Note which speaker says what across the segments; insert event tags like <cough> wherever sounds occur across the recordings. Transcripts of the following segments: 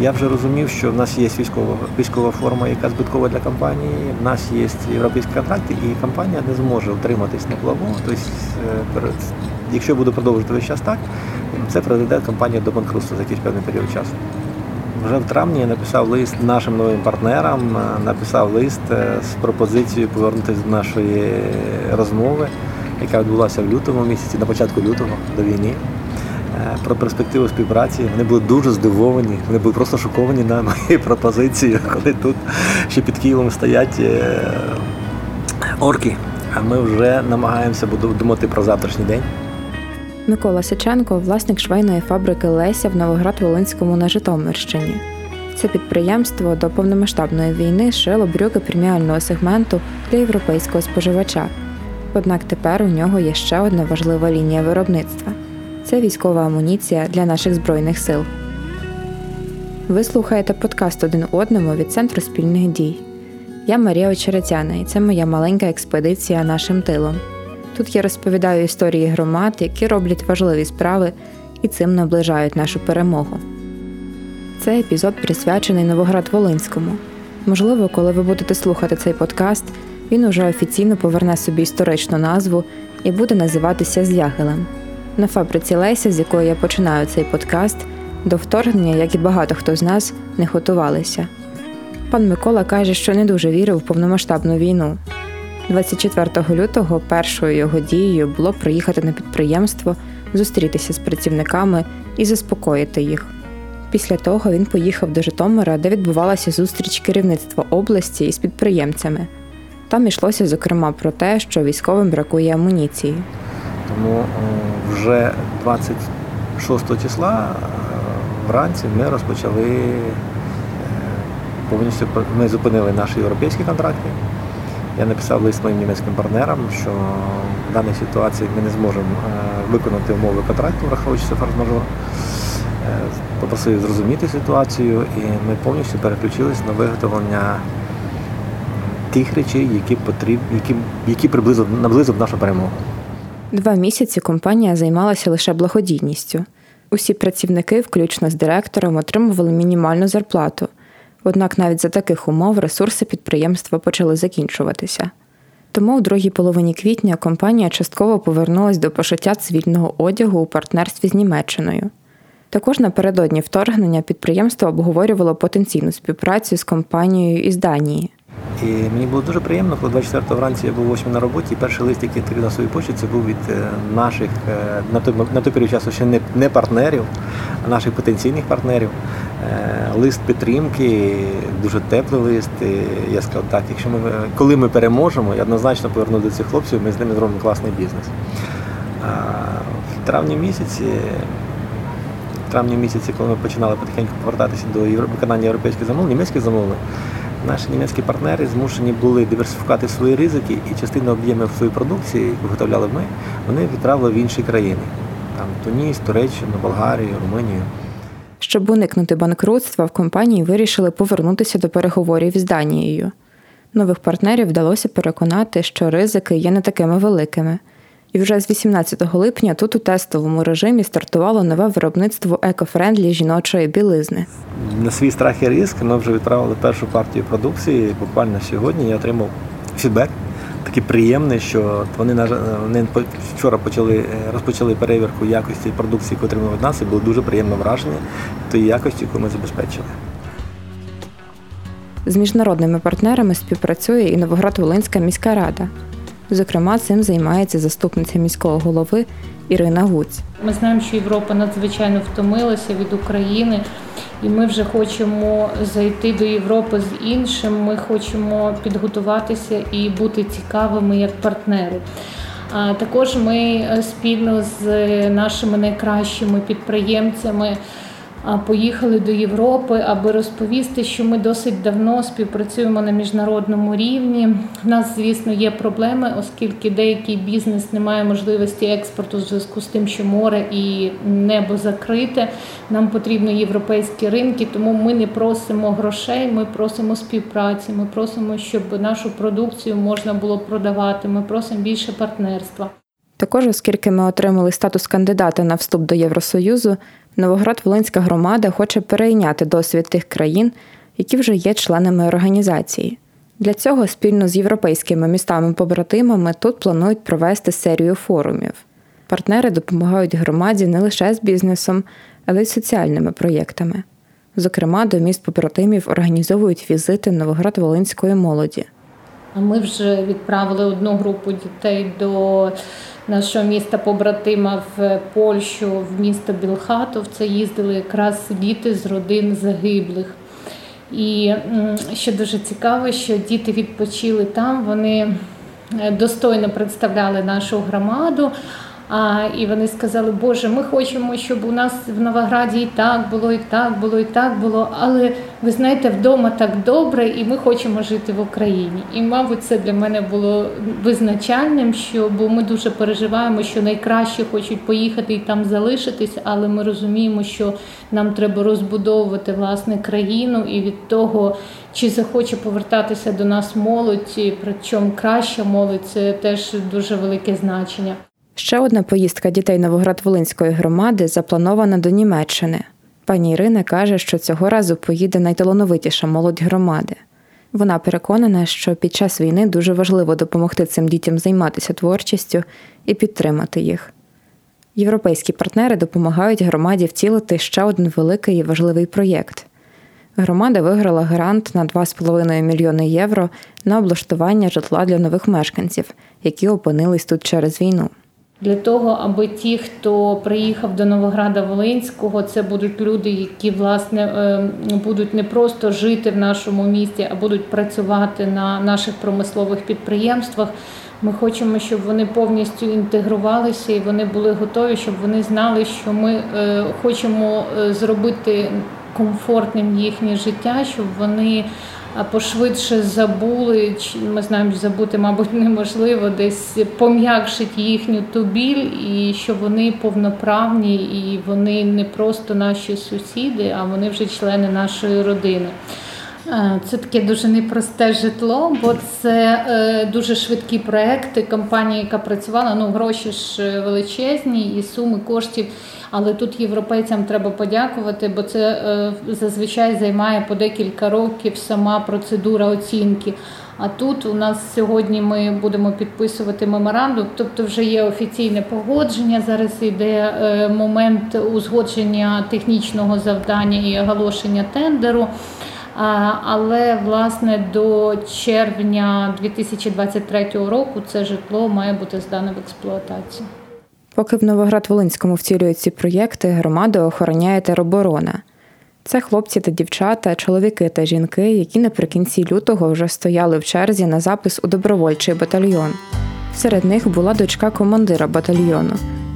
Speaker 1: Я вже розумів, що в нас є військова військова форма, яка збиткова для компанії. В нас є європейські контракти, і компанія не зможе утриматись на плаву. Тобто, якщо буду продовжувати весь час так, це приведе компанію до банкрутства за якийсь певний період часу. Вже в травні я написав лист нашим новим партнерам, написав лист з пропозицією повернутися до нашої розмови, яка відбулася в лютому місяці, на початку лютого до війни. Е, про перспективу співпраці. Вони були дуже здивовані, вони були просто шоковані на <laughs> моїй пропозиції, коли тут ще під Києвом стоять е, орки. А ми вже намагаємося думати про завтрашній день.
Speaker 2: Микола Сиченко, власник швейної фабрики Леся в Новоград-Волинському на Житомирщині. Це підприємство до повномасштабної війни шило брюки преміального сегменту для європейського споживача. Однак тепер у нього є ще одна важлива лінія виробництва це військова амуніція для наших збройних сил. Ви слухаєте подкаст один одному від Центру спільних дій. Я Марія Очеретяна, і це моя маленька експедиція нашим тилом. Тут я розповідаю історії громад, які роблять важливі справи і цим наближають нашу перемогу. Цей епізод присвячений Новоград-Волинському. Можливо, коли ви будете слухати цей подкаст, він уже офіційно поверне собі історичну назву і буде називатися Звягелем. На фабриці Леся, з якої я починаю цей подкаст, до вторгнення, як і багато хто з нас, не готувалися. Пан Микола каже, що не дуже вірив в повномасштабну війну. 24 лютого першою його дією було приїхати на підприємство, зустрітися з працівниками і заспокоїти їх. Після того він поїхав до Житомира, де відбувалася зустріч керівництва області із підприємцями. Там йшлося зокрема про те, що військовим бракує амуніції.
Speaker 1: Тому вже 26 числа е, вранці ми розпочали е, повністю ми зупинили наші європейські контракти. Я написав лист моїм німецьким партнерам, що в даній ситуації ми не зможемо е, виконати умови контракту, враховуючи форс-мажор. Попросив зрозуміти ситуацію, і ми повністю переключились на виготовлення тих речей, які потрібні, які, які приблизили наблизили нашу перемогу.
Speaker 2: Два місяці компанія займалася лише благодійністю. Усі працівники, включно з директором, отримували мінімальну зарплату. Однак навіть за таких умов ресурси підприємства почали закінчуватися. Тому в другій половині квітня компанія частково повернулась до пошиття цивільного одягу у партнерстві з Німеччиною. Також напередодні вторгнення підприємство обговорювало потенційну співпрацю з компанією із Данії.
Speaker 1: І мені було дуже приємно, коли 24 вранці я був 8 на роботі, і перший лист, який я на своїй почті, це був від е, наших е, на той на той період часу ще не не партнерів, а наших потенційних партнерів. Е, лист підтримки, дуже теплий лист. І Я сказав, так, якщо ми коли ми переможемо, я однозначно поверну до цих хлопців, ми з ними зробимо класний бізнес. В травні місяці. В травні місяці, коли ми починали потихеньку повертатися до виконання європейських замовлень, німецьких замовлень, Наші німецькі партнери змушені були диверсифікувати свої ризики і частину об'ємів своєї продукції, яку виготовляли ми, вони відправили в інші країни там Туніс, Туреччину, Болгарію, Румунію.
Speaker 2: Щоб уникнути банкрутства, в компанії вирішили повернутися до переговорів з Данією. Нових партнерів вдалося переконати, що ризики є не такими великими. І вже з 18 липня тут у тестовому режимі стартувало нове виробництво eco-friendly жіночої білизни.
Speaker 1: На свій страх і риск ми вже відправили першу партію продукції. Буквально сьогодні я отримав фідбек. Такий приємний, що вони вони вчора почали розпочали перевірку якості продукції, яку отримали від нас, і було дуже приємно враження тої якості, яку ми забезпечили.
Speaker 2: З міжнародними партнерами співпрацює і Новоград-Волинська міська рада. Зокрема, цим займається заступниця міського голови Ірина Гуць.
Speaker 3: Ми знаємо, що Європа надзвичайно втомилася від України, і ми вже хочемо зайти до Європи з іншим. Ми хочемо підготуватися і бути цікавими як партнери. А також ми спільно з нашими найкращими підприємцями поїхали до Європи, аби розповісти, що ми досить давно співпрацюємо на міжнародному рівні. У нас, звісно, є проблеми, оскільки деякий бізнес не має можливості експорту в зв'язку з тим, що море і небо закрите. Нам потрібні європейські ринки, тому ми не просимо грошей, ми просимо співпраці. Ми просимо, щоб нашу продукцію можна було продавати. Ми просимо більше партнерства.
Speaker 2: Також, оскільки ми отримали статус кандидата на вступ до Євросоюзу, Новоград-Волинська громада хоче перейняти досвід тих країн, які вже є членами організації. Для цього спільно з європейськими містами-побратимами тут планують провести серію форумів. Партнери допомагають громаді не лише з бізнесом, але й соціальними проєктами. Зокрема, до міст побратимів організовують візити Новоград-Волинської молоді.
Speaker 3: Ми вже відправили одну групу дітей до нашого міста побратима в Польщу, в місто Білхатов. Це їздили якраз діти з родин загиблих. І що дуже цікаво, що діти відпочили там, вони е, достойно представляли нашу громаду. А, І вони сказали, Боже, ми хочемо, щоб у нас в Новограді і так було, і так було, і так було. Але ви знаєте, вдома так добре, і ми хочемо жити в Україні. І, мабуть, це для мене було визначальним, що бо ми дуже переживаємо, що найкраще хочуть поїхати і там залишитись, але ми розуміємо, що нам треба розбудовувати власне країну, і від того, чи захоче повертатися до нас молодь, причому краща молодь, це теж дуже велике значення.
Speaker 2: Ще одна поїздка дітей Новоград-Волинської громади запланована до Німеччини. Пані Ірина каже, що цього разу поїде найталановитіша молодь громади. Вона переконана, що під час війни дуже важливо допомогти цим дітям займатися творчістю і підтримати їх. Європейські партнери допомагають громаді втілити ще один великий і важливий проєкт. Громада виграла грант на 2,5 мільйони євро на облаштування житла для нових мешканців, які опинились тут через війну
Speaker 3: для того, аби ті, хто приїхав до Новограда Волинського, це будуть люди, які власне е, будуть не просто жити в нашому місті, а будуть працювати на наших промислових підприємствах. Ми хочемо, щоб вони повністю інтегрувалися і вони були готові, щоб вони знали, що ми е, хочемо е, зробити комфортним їхнє життя, щоб вони пошвидше забули. Ми знаємо, забути, мабуть, <laughs> неможливо, десь пом'якшить їхню ту біль, і що вони повноправні, і вони не просто наші сусіди, а вони вже члени нашої родини. Це таке дуже непросте житло, бо це е, дуже швидкі проекти. Компанія, яка працювала, ну гроші ж е, величезні і суми коштів. Але тут європейцям треба подякувати, бо це е, зазвичай займає по декілька років сама процедура оцінки. А тут у нас сьогодні ми будемо підписувати меморандум, тобто вже є офіційне погодження. Зараз йде момент узгодження технічного завдання і оголошення тендеру. Але власне до червня 2023 року це житло має бути здане в експлуатацію.
Speaker 2: Поки в Новоград-Волинському втілюють ці проєкти, громаду охороняє тероборона. Це хлопці та дівчата, чоловіки та жінки, які наприкінці лютого вже стояли в черзі на запис у добровольчий батальйон. Серед них була дочка командира батальйону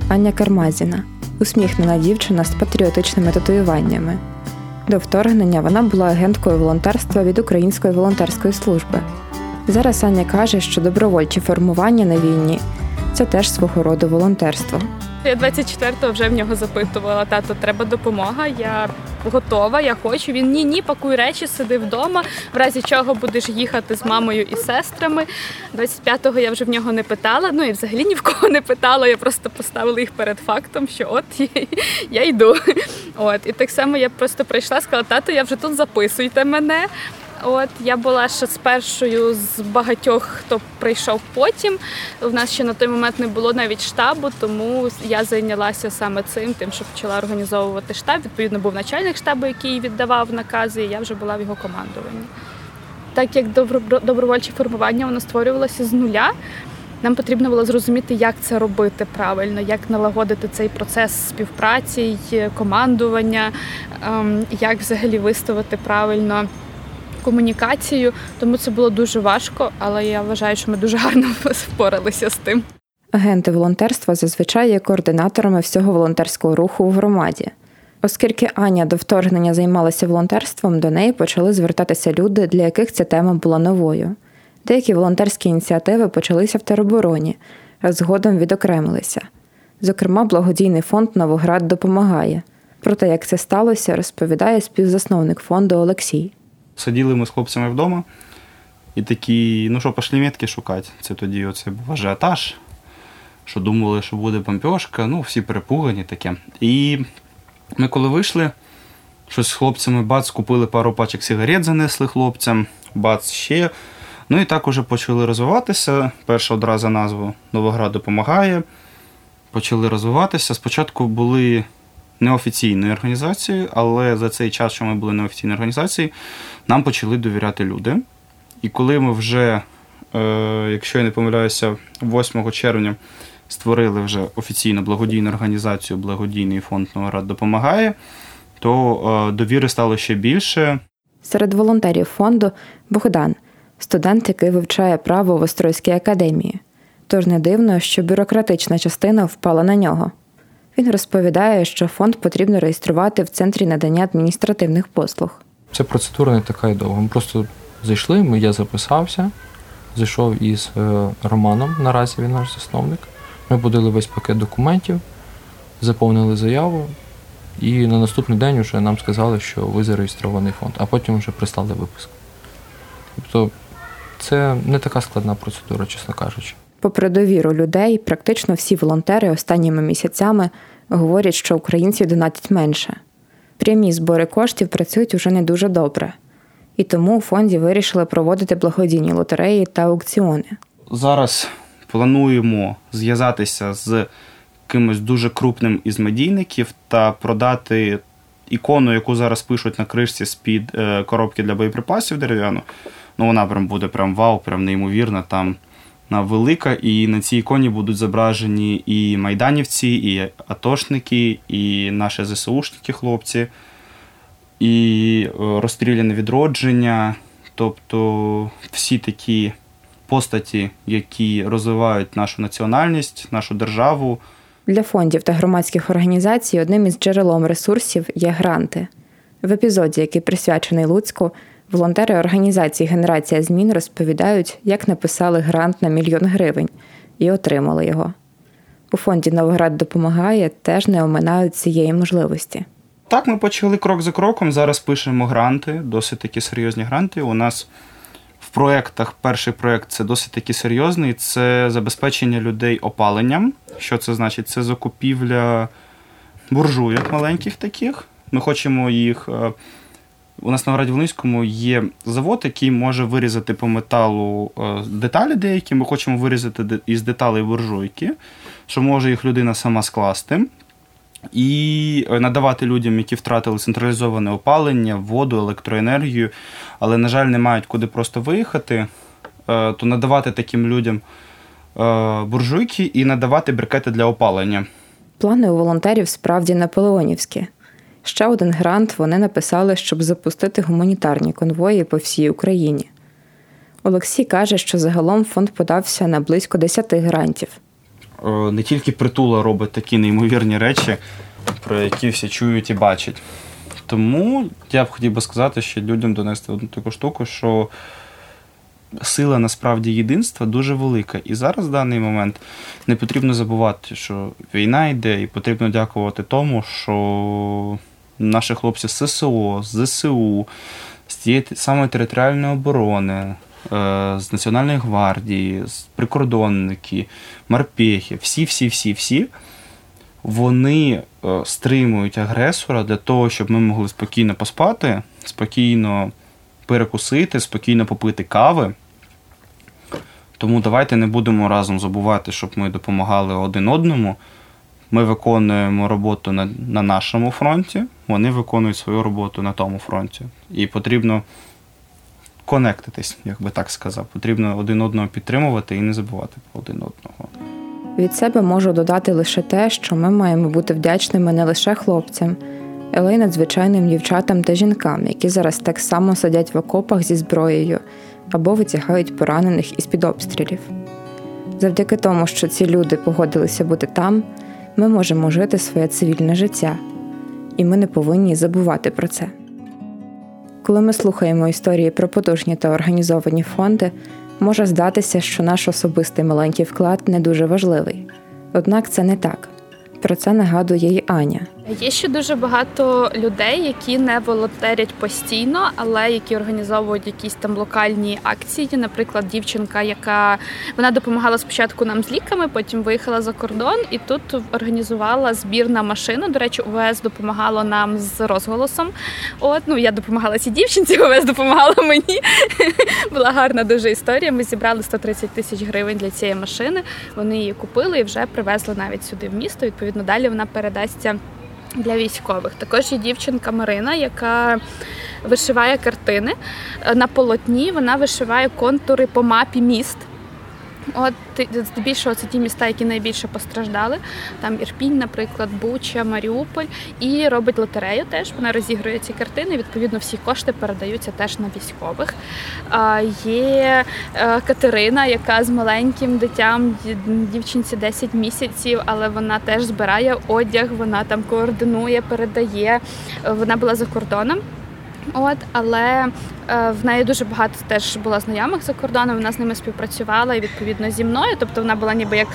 Speaker 2: Аня Кармазіна, усміхнена дівчина з патріотичними татуюваннями. До вторгнення вона була агенткою волонтерства від Української волонтерської служби. Зараз Аня каже, що добровольчі формування на війні це теж свого роду волонтерство.
Speaker 4: Я 24-го вже в нього запитувала, тато, треба допомога. Я готова, я хочу. Він ні, ні, пакуй речі, сиди вдома, в разі чого будеш їхати з мамою і сестрами. 25-го я вже в нього не питала. Ну і взагалі ні в кого не питала. Я просто поставила їх перед фактом, що от <laughs> я, йду. От і так само я просто прийшла, сказала, тато, я вже тут записуйте мене. От я була ще з першою з багатьох, хто прийшов потім. У нас ще на той момент не було навіть штабу, тому я зайнялася саме цим, тим, що почала організовувати штаб. Відповідно, був начальник штабу, який віддавав накази. і Я вже була в його командуванні. Так як добровольче формування воно створювалося з нуля. Нам потрібно було зрозуміти, як це робити правильно, як налагодити цей процес співпраці, командування, ем, як взагалі виставити правильно комунікацію, тому це було дуже важко, але я вважаю, що ми дуже гарно <laughs> впоралися з тим.
Speaker 2: Агенти волонтерства зазвичай є координаторами всього волонтерського руху в громаді. Оскільки Аня до вторгнення займалася волонтерством, до неї почали звертатися люди, для яких ця тема була новою. Деякі волонтерські ініціативи почалися в теробороні, а згодом відокремилися. Зокрема, благодійний фонд Новоград допомагає. Про те, як це сталося, розповідає співзасновник фонду Олексій.
Speaker 5: Сиділи ми з хлопцями вдома і такі, ну що, пошли метки шукати. Це тоді оце був ажіотаж. що думали, що буде бомбьошка, ну, всі перепугані таке. І ми коли вийшли, щось з хлопцями бац, купили пару пачок сигарет, занесли хлопцям, бац ще. Ну і так уже почали розвиватися. Перша одразу назва Новоград допомагає. Почали розвиватися. Спочатку були неофіційною організацією, але за цей час, що ми були неофіційною організацією, нам почали довіряти люди. І коли ми вже, е, якщо я не помиляюся, 8 червня створили вже офіційно благодійну організацію Благодійний фонд Новоград допомагає, то е, довіри стало ще більше.
Speaker 2: Серед волонтерів фонду Богдан, студент, який вивчає право в Острозькій академії. Тож не дивно, що бюрократична частина впала на нього. Він розповідає, що фонд потрібно реєструвати в центрі надання адміністративних послуг.
Speaker 6: Ця процедура не така й довга. Ми просто зайшли, ми, я записався, зайшов із е, Романом, наразі він наш засновник. Ми подали весь пакет документів, заповнили заяву, і на наступний день вже нам сказали, що ви зареєстрований фонд, а потім вже прислали виписку. Тобто це не така складна процедура, чесно кажучи.
Speaker 2: Попри довіру людей, практично всі волонтери останніми місяцями говорять, що українців донатять менше. Прямі збори коштів працюють уже не дуже добре. І тому у фонді вирішили проводити благодійні лотереї та аукціони.
Speaker 5: Зараз плануємо зв'язатися з кимось дуже крупним із медійників та продати ікону, яку зараз пишуть на кришці з-під е, коробки для боєприпасів дерев'яну. Ну, вона прям буде прям вау, прям неймовірна. Там велика, і на цій іконі будуть зображені і майданівці, і атошники, і наші ЗСУшники хлопці, і е, розстріляне відродження. Тобто всі такі постаті, які розвивають нашу національність, нашу державу.
Speaker 2: Для фондів та громадських організацій одним із джерелом ресурсів є гранти. В епізоді, який присвячений Луцьку, волонтери організації Генерація змін розповідають, як написали грант на мільйон гривень і отримали його. У фонді Новоград допомагає теж не оминають цієї можливості.
Speaker 5: Так, ми почали крок за кроком. Зараз пишемо гранти, досить такі серйозні гранти. У нас в проєктах перший проєкт це досить таки серйозний. Це забезпечення людей опаленням. Що це значить? Це закупівля буржуйок маленьких таких. Ми хочемо їх. У нас на Волинському є завод, який може вирізати по металу е, деталі деякі. Ми хочемо вирізати із деталей буржуйки, що може їх людина сама скласти. І е, надавати людям, які втратили централізоване опалення, воду, електроенергію, але, на жаль, не мають куди просто виїхати, е, то надавати таким людям буржуйки і надавати брикети для опалення.
Speaker 2: Плани у волонтерів справді наполеонівські. Ще один грант вони написали, щоб запустити гуманітарні конвої по всій Україні. Олексій каже, що загалом фонд подався на близько 10 грантів.
Speaker 5: Е, Не тільки притула робить такі неймовірні речі, про які всі чують і бачать. Тому я б хотів би сказати, що людям донести одну таку штуку, що сила насправді єдинства дуже велика. І зараз в даний момент не потрібно забувати, що війна йде, і потрібно дякувати тому, що наші хлопці з ССО, з ЗСУ, з тієї самої територіальної оборони, е, з Національної гвардії, з прикордонники, морпехи, всі, всі, всі, всі. Вони е, стримують агресора для того, щоб ми могли спокійно поспати, спокійно перекусити, спокійно попити кави. Тому давайте не будемо разом забувати, щоб ми допомагали один одному. Ми виконуємо роботу на, на нашому фронті, вони виконують свою роботу на тому фронті. І потрібно конектитись, як би так сказав. Потрібно один одного підтримувати і не забувати про один одного.
Speaker 2: Від себе можу додати лише те, що ми маємо бути вдячними не лише хлопцям, але й надзвичайним дівчатам та жінкам, які зараз так само сидять в окопах зі зброєю або витягають поранених із під обстрілів. Завдяки тому, що ці люди погодилися бути там, ми можемо жити своє цивільне життя, і ми не повинні забувати про це. Коли ми слухаємо історії про потужні та організовані фонди, може здатися, що наш особистий маленький вклад не дуже важливий. Однак це не так. Про це нагадує й Аня,
Speaker 4: Є ще дуже багато людей, які не волонтерять постійно, але які організовують якісь там локальні акції. Наприклад, дівчинка, яка вона допомагала спочатку нам з ліками, потім виїхала за кордон і тут організувала збір на машину. До речі, УВС допомагало нам з розголосом. От ну я допомагала цій дівчинці, УВС допомагала мені. <laughs> Була гарна дуже історія. Ми зібрали 130 тисяч гривень для цієї машини. Вони її купили і вже привезли навіть сюди в місто. Відповідно, далі вона передасться для військових. Також є дівчинка Марина, яка вишиває картини на полотні. Вона вишиває контури по мапі міст. От здебільшого це ті міста, які найбільше постраждали. Там Ірпінь, наприклад, Буча, Маріуполь, і робить лотерею. Теж вона розігрує ці картини. Відповідно, всі кошти передаються теж на військових. Є е, Катерина, яка з маленьким дитям дівчинці 10 місяців, але вона теж збирає одяг, вона там координує, передає. Вона була за кордоном. От, але е, в неї дуже багато теж була знайомих за кордоном. Вона з ними співпрацювала і відповідно зі мною. Тобто вона була ніби як.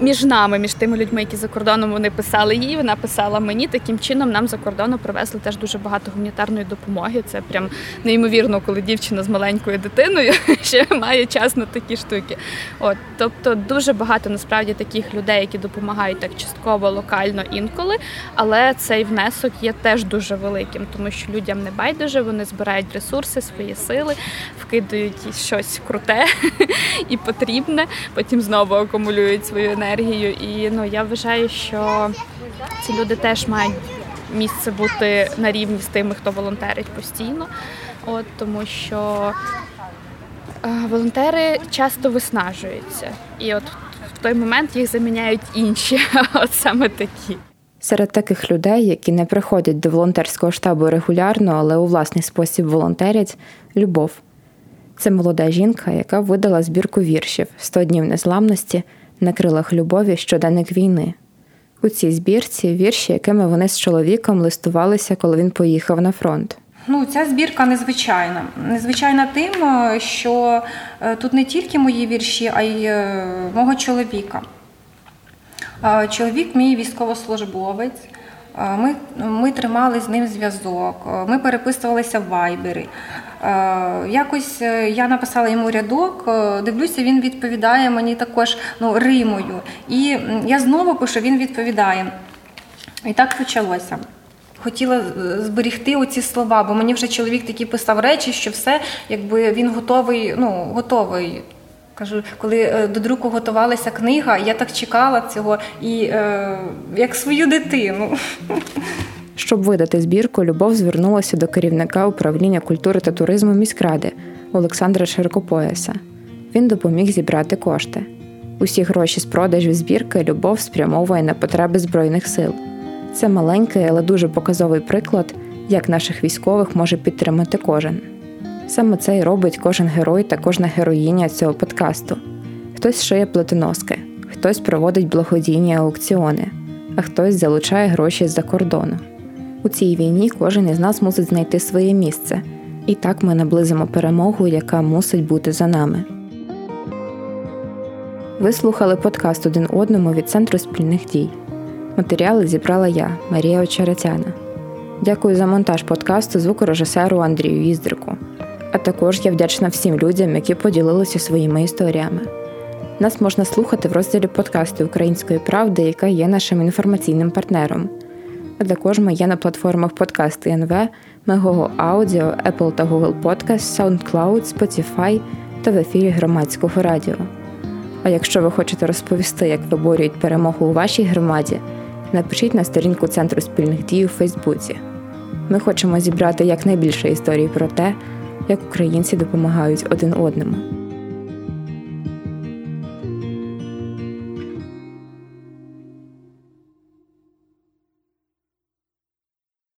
Speaker 4: Між нами, між тими людьми, які за кордоном вони писали їй, вона писала мені. Таким чином нам за кордону привезли теж дуже багато гуманітарної допомоги. Це прям неймовірно, коли дівчина з маленькою дитиною <laughs> ще має час на такі штуки. От, тобто, дуже багато насправді таких людей, які допомагають так частково, локально інколи. Але цей внесок є теж дуже великим, тому що людям не байдуже, вони збирають ресурси, свої сили, вкидають щось круте <laughs> і потрібне, потім знову акумулюють свою енергію. І ну я вважаю, що ці люди теж мають місце бути на рівні з тими, хто волонтерить постійно. От тому що е, волонтери часто виснажуються, і от в той момент їх заміняють інші, <laughs> от саме такі.
Speaker 2: Серед таких людей, які не приходять до волонтерського штабу регулярно, але у власний спосіб волонтерять любов. Це молода жінка, яка видала збірку віршів «100 днів незламності на крилах любові щоденник війни. У цій збірці вірші, якими вони з чоловіком листувалися, коли він поїхав на фронт.
Speaker 7: Ну, ця збірка незвичайна. Незвичайна тим, що е, тут не тільки мої вірші, а й е, мого чоловіка. Е, чоловік мій військовослужбовець. Ми ми тримали з ним зв'язок, ми переписувалися в вайбері. Якось я написала йому рядок, дивлюся, він відповідає мені також ну, римою. І я знову пишу, він відповідає. І так почалося. Хотіла зберігти оці слова, бо мені вже чоловік такі писав речі, що все, якби він готовий, ну, готовий Кажу, коли е, до друку готувалася книга, я так чекала цього і е, як свою дитину. <laughs>
Speaker 2: Щоб видати збірку, Любов звернулася до керівника управління культури та туризму міськради Олександра Широкопояса. Він допоміг зібрати кошти. Усі гроші з продажів збірки Любов спрямовує на потреби Збройних сил. Це маленький, але дуже показовий приклад, як наших військових може підтримати кожен. Саме це й робить кожен герой та кожна героїня цього подкасту. Хтось шиє плетеноски, хтось проводить благодійні аукціони, а хтось залучає гроші з-за кордону. У цій війні кожен із нас мусить знайти своє місце, і так ми наблизимо перемогу, яка мусить бути за нами. Ви слухали подкаст один одному від Центру спільних дій. Матеріали зібрала я, Марія Очеретяна. Дякую за монтаж подкасту звукорежисеру Андрію Їздрику. А також я вдячна всім людям, які поділилися своїми історіями. Нас можна слухати в розділі подкасти Української правди, яка є нашим інформаційним партнером. А також ми є на платформах подкасти НВ, Мегого Аудіо, Apple та Google Podcast, SoundCloud, Spotify та в ефірі громадського радіо. А якщо ви хочете розповісти, як виборюють перемогу у вашій громаді, напишіть на сторінку Центру спільних дій у Фейсбуці. Ми хочемо зібрати якнайбільше історій про те, як українці допомагають один одному.